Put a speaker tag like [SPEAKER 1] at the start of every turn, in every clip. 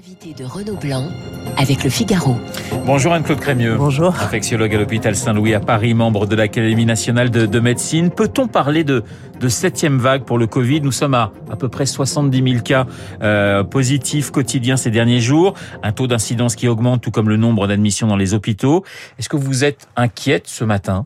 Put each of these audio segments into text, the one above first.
[SPEAKER 1] Invité de Renaud Blanc avec le Figaro.
[SPEAKER 2] Bonjour Anne-Claude Crémieux.
[SPEAKER 3] Bonjour.
[SPEAKER 2] Infectiologue à l'hôpital Saint-Louis à Paris, membre de l'Académie nationale de, de médecine. Peut-on parler de, de septième vague pour le Covid? Nous sommes à à peu près 70 000 cas euh, positifs quotidiens ces derniers jours. Un taux d'incidence qui augmente, tout comme le nombre d'admissions dans les hôpitaux. Est-ce que vous êtes inquiète ce matin?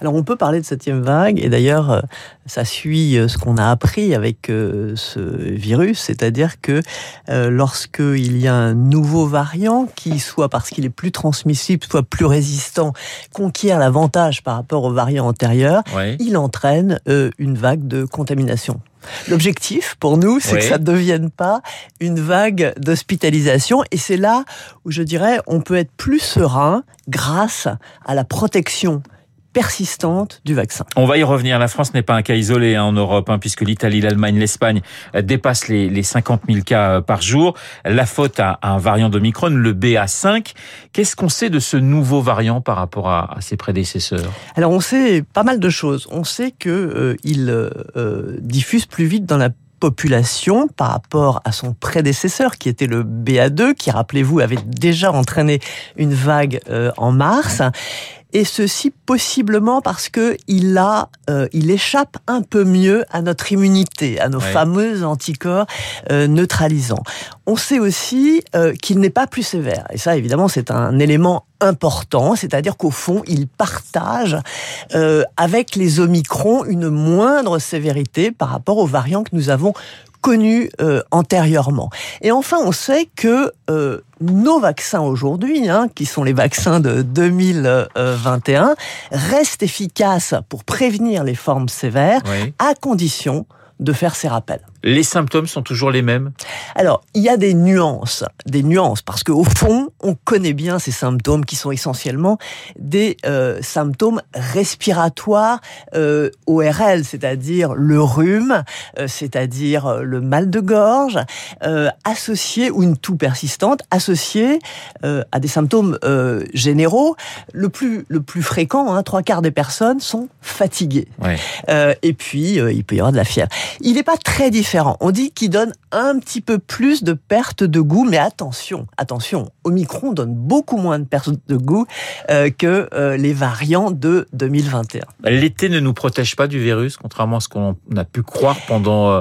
[SPEAKER 3] Alors on peut parler de septième vague et d'ailleurs euh, ça suit euh, ce qu'on a appris avec euh, ce virus, c'est-à-dire que lorsqu'il y a un nouveau variant qui soit parce qu'il est plus transmissible, soit plus résistant, conquiert l'avantage par rapport au variant antérieur,
[SPEAKER 2] Oui.
[SPEAKER 3] il entraîne une vague de contamination. L'objectif pour nous, c'est
[SPEAKER 2] Oui.
[SPEAKER 3] que ça ne devienne pas une vague d'hospitalisation. Et c'est là où je dirais on peut être plus serein grâce à la protection persistante du vaccin.
[SPEAKER 2] On va y revenir. La France n'est pas un cas isolé hein, en Europe, hein, puisque l'Italie, l'Allemagne, l'Espagne dépassent les, les 50 000 cas euh, par jour. La faute à, un variant d'Omicron, le BA5. Qu'est-ce qu'on sait de ce nouveau variant par rapport à, à ses prédécesseurs?
[SPEAKER 3] Alors on sait pas mal de choses. On sait que euh, il euh, euh, diffuse plus vite dans la population par rapport à son prédécesseur qui était le BA2 qui rappelez-vous avait déjà entraîné une vague euh, en mars et ceci possiblement parce que il a, euh, il échappe un peu mieux à notre immunité, à nos
[SPEAKER 2] Ouais.
[SPEAKER 3] fameux anticorps euh, neutralisants. On sait aussi euh, qu'il n'est pas plus sévère, et ça évidemment c'est un élément important, c'est-à-dire qu'au fond il partage euh, avec les Omicrons une moindre sévérité par rapport aux variants que nous avons connus euh, antérieurement. Et enfin, on sait que euh, nos vaccins aujourd'hui, hein, qui sont les vaccins de 2021, restent efficaces pour prévenir les formes sévères,
[SPEAKER 2] oui.
[SPEAKER 3] à condition de faire ces rappels.
[SPEAKER 2] Les symptômes sont toujours les mêmes?
[SPEAKER 3] Alors, il y a des nuances, des nuances, parce qu'au fond, on connaît bien ces symptômes qui sont essentiellement des euh, symptômes respiratoires euh, ORL, c'est-à-dire le rhume, euh, c'est-à-dire euh, le mal de gorge, euh, associé ou une toux persistante, associé euh, à des symptômes euh, généraux. Le plus le plus fréquent, hein, trois quarts des personnes sont fatiguées.
[SPEAKER 2] ouais.
[SPEAKER 3] Euh, et puis, euh, il peut y avoir de la fièvre. Il n'est pas très On dit qu'il donne un petit peu plus de perte de goût, mais attention, attention, Omicron donne beaucoup moins de perte de goût euh, que euh, les variants de 2021.
[SPEAKER 2] L'été ne nous protège pas du virus, contrairement à ce qu'on a pu croire pendant, euh,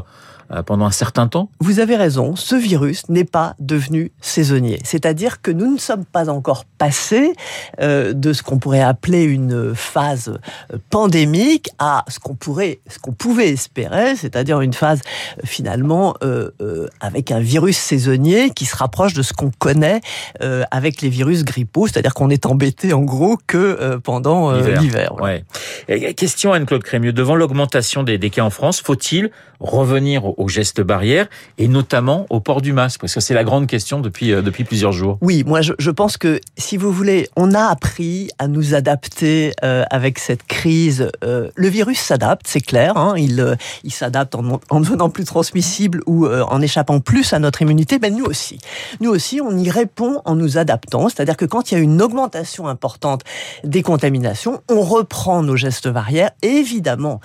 [SPEAKER 2] pendant un certain temps
[SPEAKER 3] Vous avez raison, ce virus n'est pas devenu saisonnier. C'est-à-dire que nous ne sommes pas encore passés euh, de ce qu'on pourrait appeler une phase euh, pandémique à ce qu'on pourrait, ce qu'on pouvait espérer, c'est-à-dire une phase euh, finalement euh, euh, avec un virus saisonnier qui se rapproche de ce qu'on connaît euh, avec les virus grippaux, c'est-à-dire qu'on est embêté en gros que euh, pendant euh,
[SPEAKER 2] L'hiver.
[SPEAKER 3] voilà.
[SPEAKER 2] Ouais. Question Anne-Claude Crémieux, devant l'augmentation des, des cas en France, faut-il revenir aux, gestes barrières et notamment au port du masque Parce que c'est la grande question depuis, euh, depuis plusieurs jours.
[SPEAKER 3] Oui, moi je, je pense que si vous voulez, on a appris à nous adapter euh, avec cette crise. Euh, le virus s'adapte, c'est clair. Hein, il euh, il s'adapte en, en devenant plus transmissible ou euh, en échappant plus à notre immunité. Mais nous aussi, nous aussi, on y répond en nous adaptant. C'est-à-dire que quand il y a une augmentation importante des contaminations, on reprend nos gestes barrières. Évidemment,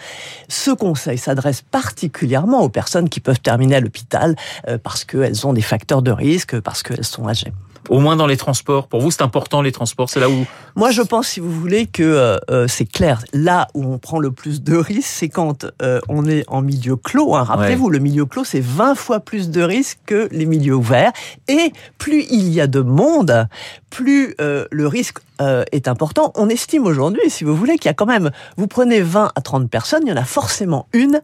[SPEAKER 3] ce conseil s'adresse particulièrement aux personnes qui peuvent terminer à l'hôpital euh, parce qu'elles ont des facteurs de risque, parce qu'elles sont âgées.
[SPEAKER 2] Au moins dans les transports. Pour vous, c'est important les transports. C'est là où
[SPEAKER 3] Moi, je pense, si vous voulez, que euh, euh, c'est clair. Là où on prend le plus de risques, c'est quand euh, on est en milieu clos. hein. Rappelez-vous, le milieu clos, c'est 20 fois plus de risques que les milieux ouverts. Et plus il y a de monde, plus euh, le risque est important. On estime aujourd'hui, si vous voulez, qu'il y a quand même, vous prenez 20 à 30 personnes, il y en a forcément une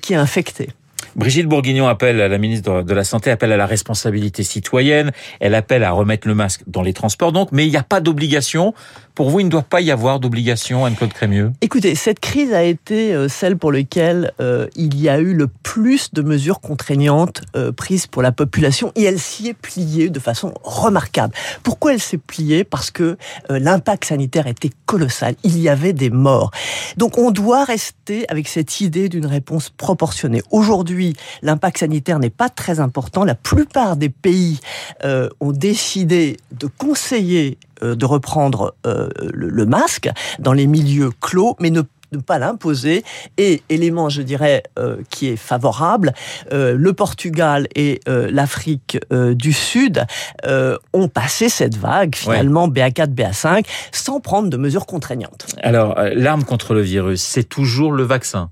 [SPEAKER 3] qui est infectée.
[SPEAKER 2] Brigitte Bourguignon appelle, la ministre de la Santé appelle à la responsabilité citoyenne. Elle appelle à remettre le masque dans les transports. Donc, mais il n'y a pas d'obligation. Pour vous, il ne doit pas y avoir d'obligation, Anne-Claude Crémieux.
[SPEAKER 3] Écoutez, cette crise a été euh, celle pour laquelle euh, il y a eu le plus de mesures contraignantes euh, prises pour la population et elle s'y est pliée de façon remarquable. Pourquoi elle s'est pliée? Parce que l'impact sanitaire était colossal. Il y avait des morts. Donc on doit rester avec cette idée d'une réponse proportionnée. Aujourd'hui, l'impact sanitaire n'est pas très important. La plupart des pays euh, ont décidé de conseiller euh, de reprendre euh, le, le masque dans les milieux clos, mais ne ne pas l'imposer. Et élément, je dirais, euh, qui est favorable, euh, le Portugal et euh, l'Afrique du Sud ont passé cette vague, finalement, BA4, BA5, sans prendre de mesures contraignantes.
[SPEAKER 2] Alors, l'arme contre le virus, c'est toujours le vaccin?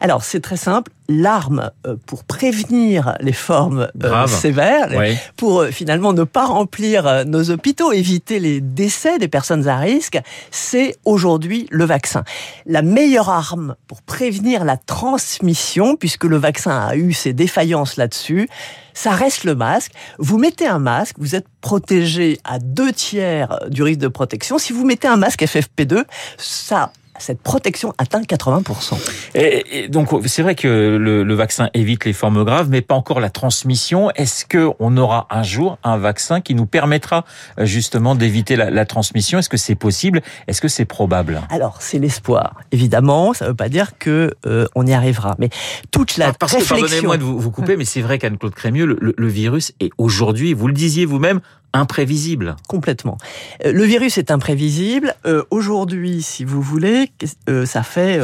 [SPEAKER 3] Alors, c'est très simple. L'arme euh, pour prévenir les formes euh, sévères, pour euh, finalement ne pas remplir nos hôpitaux, éviter les décès des personnes à risque, c'est aujourd'hui le vaccin. La meilleure arme pour prévenir la transmission, puisque le vaccin a eu ses défaillances là-dessus, ça reste le masque. Vous mettez un masque, vous êtes protégé à deux tiers du risque de protection. Si vous mettez un masque FFP2, ça cette protection atteint 80%.
[SPEAKER 2] Et, donc c'est vrai que le, vaccin évite les formes graves, mais pas encore la transmission. Est-ce que on aura un jour un vaccin qui nous permettra euh, justement d'éviter la, transmission? Est-ce que c'est possible? Est-ce que c'est probable?
[SPEAKER 3] Alors c'est l'espoir. Évidemment, ça ne veut pas dire que euh, on y arrivera, mais toute la
[SPEAKER 2] parce
[SPEAKER 3] réflexion.
[SPEAKER 2] pardonnez-moi de vous, vous couper, mais c'est vrai qu'Anne-Claude Crémieux, le, le virus est aujourd'hui, vous le disiez vous-même, imprévisible.
[SPEAKER 3] Complètement. Euh, le virus est imprévisible. Euh, aujourd'hui, si vous voulez, euh, ça fait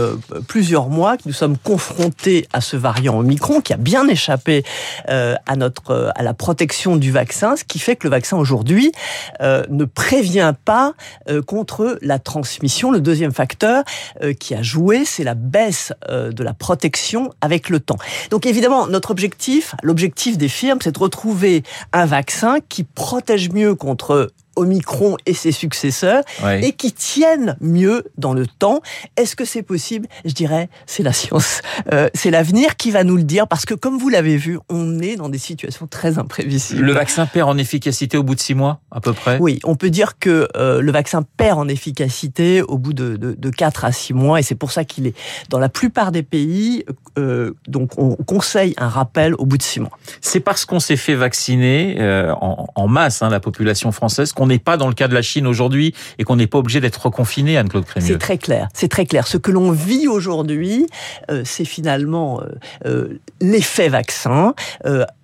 [SPEAKER 3] plusieurs mois que nous sommes confrontés à ce variant Omicron qui a bien échappé à notre à la protection du vaccin, ce qui fait que le vaccin aujourd'hui ne prévient pas contre la transmission. Le deuxième facteur qui a joué, c'est la baisse de la protection avec le temps. Donc évidemment, notre objectif, l'objectif des firmes, c'est de retrouver un vaccin qui protège mieux contre Omicron et ses successeurs et qui tiennent mieux dans le temps. Est-ce que c'est possible? Je dirais, c'est la science. Euh, c'est l'avenir qui va nous le dire parce que comme vous l'avez vu, on est dans des situations très imprévisibles.
[SPEAKER 2] Le vaccin perd en efficacité au bout de six mois, à peu près?
[SPEAKER 3] Oui, on peut dire que euh, le vaccin perd en efficacité au bout de, de, 4 à 6 mois et c'est pour ça qu'il est dans la plupart des pays, euh, donc on conseille un rappel au bout de 6 mois.
[SPEAKER 2] C'est parce qu'on s'est fait vacciner en, masse, hein, la population française, qu'on n'est pas dans le cas de la Chine aujourd'hui et qu'on n'est pas obligé d'être reconfiné, Anne-Claude Crémieux.
[SPEAKER 3] C'est très clair, c'est très clair. Ce que l'on vit aujourd'hui, euh, c'est finalement euh, euh, l'effet vaccin.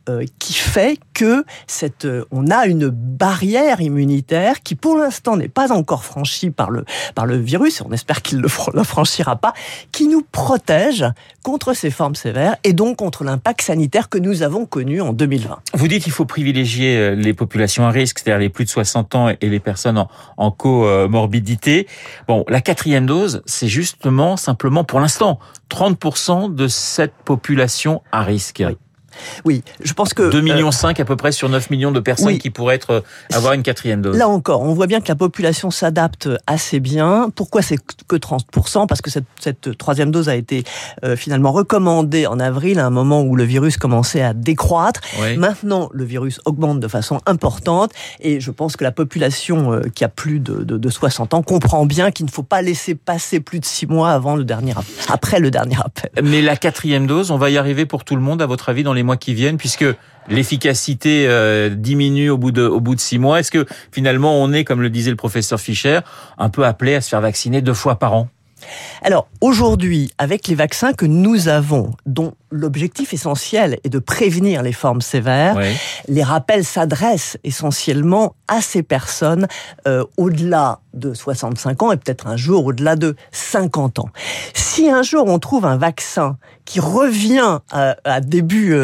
[SPEAKER 3] Euh, qui fait que cette, euh, on a une barrière immunitaire qui, pour l'instant, n'est pas encore franchie par le, par le virus, et on espère qu'il ne le franchira pas, qui nous protège contre ces formes sévères et donc contre l'impact sanitaire que nous avons connu en 2020.
[SPEAKER 2] Vous dites qu'il faut privilégier euh, les populations à risque, c'est-à-dire les plus de 60 ans et les personnes en, en comorbidité. Bon, la quatrième dose, c'est justement, simplement, pour l'instant, 30% de cette population à risque.
[SPEAKER 3] Oui, je pense que...
[SPEAKER 2] 2,5 millions euh, à peu près sur 9 millions de personnes qui pourraient être, euh, avoir une quatrième dose.
[SPEAKER 3] Là encore, on voit bien que la population s'adapte assez bien. Pourquoi c'est que 30% Parce que cette, cette, troisième dose a été euh, finalement recommandée en avril, à un moment où le virus commençait à décroître. Maintenant, le virus augmente de façon importante et je pense que la population qui a plus de, de, de 60 ans comprend bien qu'il ne faut pas laisser passer plus de 6 mois avant le dernier, après le dernier appel.
[SPEAKER 2] Mais la quatrième dose, on va y arriver pour tout le monde, à votre avis, dans les qui viennent, puisque l'efficacité euh, diminue au bout de au bout de six mois. Est-ce que finalement on est, comme le disait le professeur Fischer, un peu appelé à se faire vacciner deux fois par an?
[SPEAKER 3] Alors aujourd'hui, avec les vaccins que nous avons, dont l'objectif essentiel est de prévenir les formes sévères, les rappels s'adressent essentiellement à ces personnes euh, au-delà de 65 ans et peut-être un jour au-delà de 50 ans. Si un jour on trouve un vaccin qui revient à, début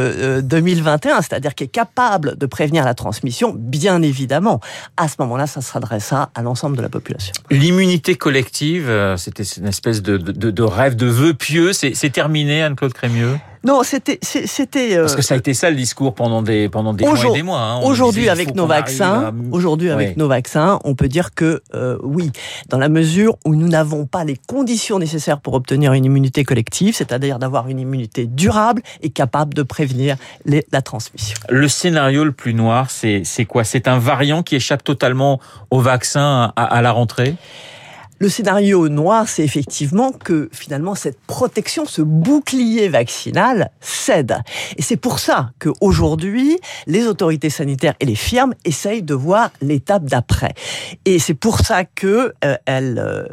[SPEAKER 3] 2021, euh, euh, c'est-à-dire qui est capable de prévenir la transmission, bien évidemment, à ce moment-là, ça s'adressera à l'ensemble de la population.
[SPEAKER 2] L'immunité collective, euh, c'était une espèce de, de, de rêve, de vœu pieux, c'est terminé, Anne-Claude Crémieux?
[SPEAKER 3] Non, c'était, c'était.
[SPEAKER 2] Parce que ça a été ça le discours pendant des pendant des mois et des mois. Hein.
[SPEAKER 3] Aujourd'hui, avec nos vaccins, aujourd'hui avec nos vaccins, on peut dire que oui, dans la mesure où nous n'avons pas les conditions nécessaires pour obtenir une immunité collective, c'est-à-dire d'avoir une immunité durable et capable de prévenir la transmission.
[SPEAKER 2] Le scénario le plus noir, c'est quoi? C'est un variant qui échappe totalement au vaccin à la rentrée?
[SPEAKER 3] Le scénario noir, c'est effectivement que finalement cette protection, ce bouclier vaccinal cède. Et c'est pour ça qu'aujourd'hui, les autorités sanitaires et les firmes essayent de voir l'étape d'après. Et c'est pour ça que euh, elles, euh,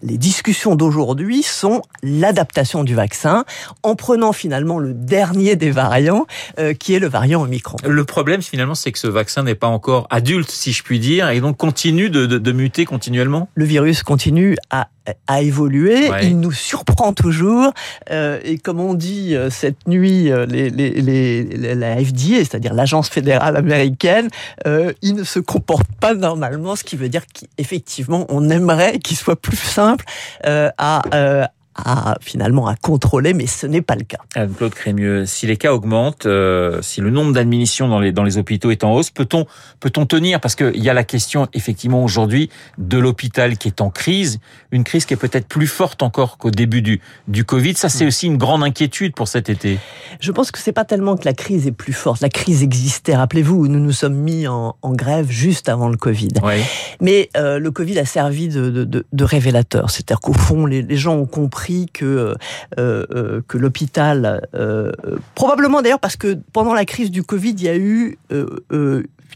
[SPEAKER 3] les discussions d'aujourd'hui sont l'adaptation du vaccin en prenant finalement le dernier des variants, euh, qui est le variant Omicron.
[SPEAKER 2] Le problème finalement, c'est que ce vaccin n'est pas encore adulte, si je puis dire, et donc continue de, de, de muter continuellement?
[SPEAKER 3] Le virus continue continue à, à évoluer. Il nous surprend toujours. Euh, et comme on dit euh, cette nuit, euh, les, les, les, la FDA, c'est-à-dire l'agence fédérale américaine, euh, il ne se comporte pas normalement, ce qui veut dire qu'effectivement, on aimerait qu'il soit plus simple à, à finalement à contrôler, mais ce n'est pas le cas.
[SPEAKER 2] Claude Crémieux, si les cas augmentent, euh, si le nombre d'admissions dans les dans les hôpitaux est en hausse, peut-on peut-on tenir? Parce qu'il y a la question effectivement aujourd'hui de l'hôpital qui est en crise, une crise qui est peut-être plus forte encore qu'au début du du Covid. Ça, c'est mm. aussi une grande inquiétude pour cet été.
[SPEAKER 3] Je pense que c'est pas tellement que la crise est plus forte. La crise existait. Rappelez-vous, nous nous sommes mis en, en grève juste avant le Covid.
[SPEAKER 2] Oui.
[SPEAKER 3] Mais euh, le Covid a servi de, de, de, de révélateur. C'est-à-dire qu'au fond, les, les gens ont compris que euh, euh, que l'hôpital, euh, probablement d'ailleurs parce que pendant la crise du Covid, il y a eu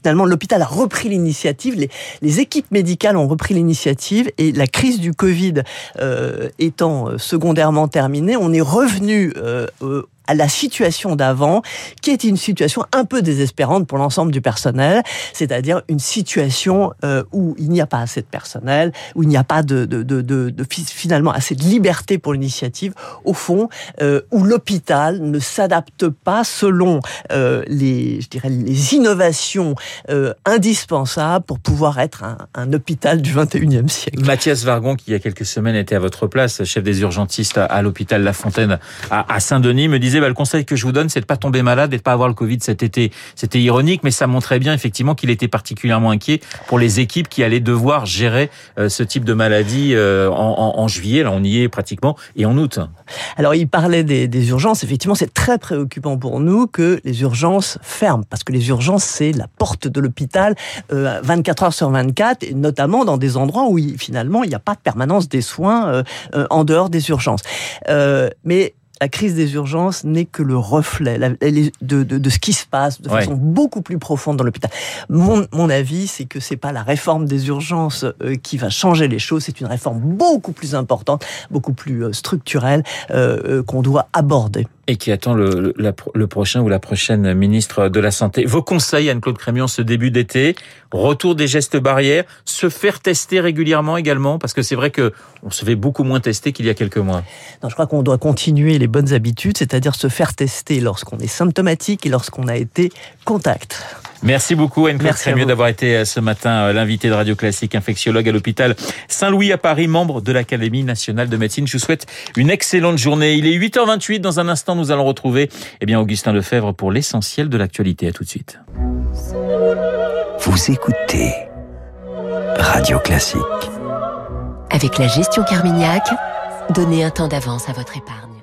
[SPEAKER 3] finalement, l'hôpital a repris l'initiative, les, les, équipes médicales ont repris l'initiative et la crise du Covid euh, étant secondairement terminée, on est revenu euh, à la situation d'avant, qui était une situation un peu désespérante pour l'ensemble du personnel, c'est-à-dire une situation euh, où il n'y a pas assez de personnel, où il n'y a pas de, de, de, de finalement assez de liberté pour l'initiative, au fond, euh, où l'hôpital ne s'adapte pas selon euh, les, je dirais, les innovations euh, indispensables pour pouvoir être un, un, hôpital du 21e siècle.
[SPEAKER 2] Mathias Vargon, qui il y a quelques semaines était à votre place, chef des urgentistes à, à l'hôpital La Fontaine à, à Saint-Denis, me disait bah, le conseil que je vous donne, c'est de pas tomber malade et de pas avoir le Covid cet été. C'était ironique, mais ça montrait bien effectivement qu'il était particulièrement inquiet pour les équipes qui allaient devoir gérer euh, ce type de maladie euh, en, en, juillet. Là, on y est pratiquement et en août.
[SPEAKER 3] Alors, il parlait des, des urgences. Effectivement, c'est très préoccupant pour nous que les urgences ferment parce que les urgences, c'est la porte de l'hôpital euh, 24 heures sur 24, et notamment dans des endroits où finalement il n'y a pas de permanence des soins euh, euh, en dehors des urgences. mais la crise des urgences n'est que le reflet de, de, de, ce qui se passe de façon beaucoup plus profonde dans l'hôpital. Mon, mon, avis, c'est que c'est pas la réforme des urgences euh, qui va changer les choses, c'est une réforme beaucoup plus importante, beaucoup plus euh, structurelle euh, euh, qu'on doit aborder.
[SPEAKER 2] Et qui attend le, le, prochain ou la prochaine ministre de la Santé. Vos conseils, Anne-Claude Crémion, ce début d'été, retour des gestes barrières, se faire tester régulièrement également, parce que c'est vrai que on se fait beaucoup moins tester qu'il y a quelques mois.
[SPEAKER 3] Non, je crois qu'on doit continuer les bonnes habitudes, c'est-à-dire se faire tester lorsqu'on est symptomatique et lorsqu'on a été contact.
[SPEAKER 2] Merci beaucoup Anne-Claude Crémieux d'avoir été euh, ce matin euh, l'invité de Radio Classique, infectiologue à l'hôpital Saint-Louis à Paris, membre de l'Académie nationale de médecine. Je vous souhaite une excellente journée. Il est 8h28. Dans un instant, nous allons retrouver eh bien, Augustin Lefebvre pour l'essentiel de l'actualité. À tout de suite.
[SPEAKER 4] Vous écoutez Radio Classique.
[SPEAKER 1] Avec la gestion Carmignac, donnez un temps d'avance à votre épargne.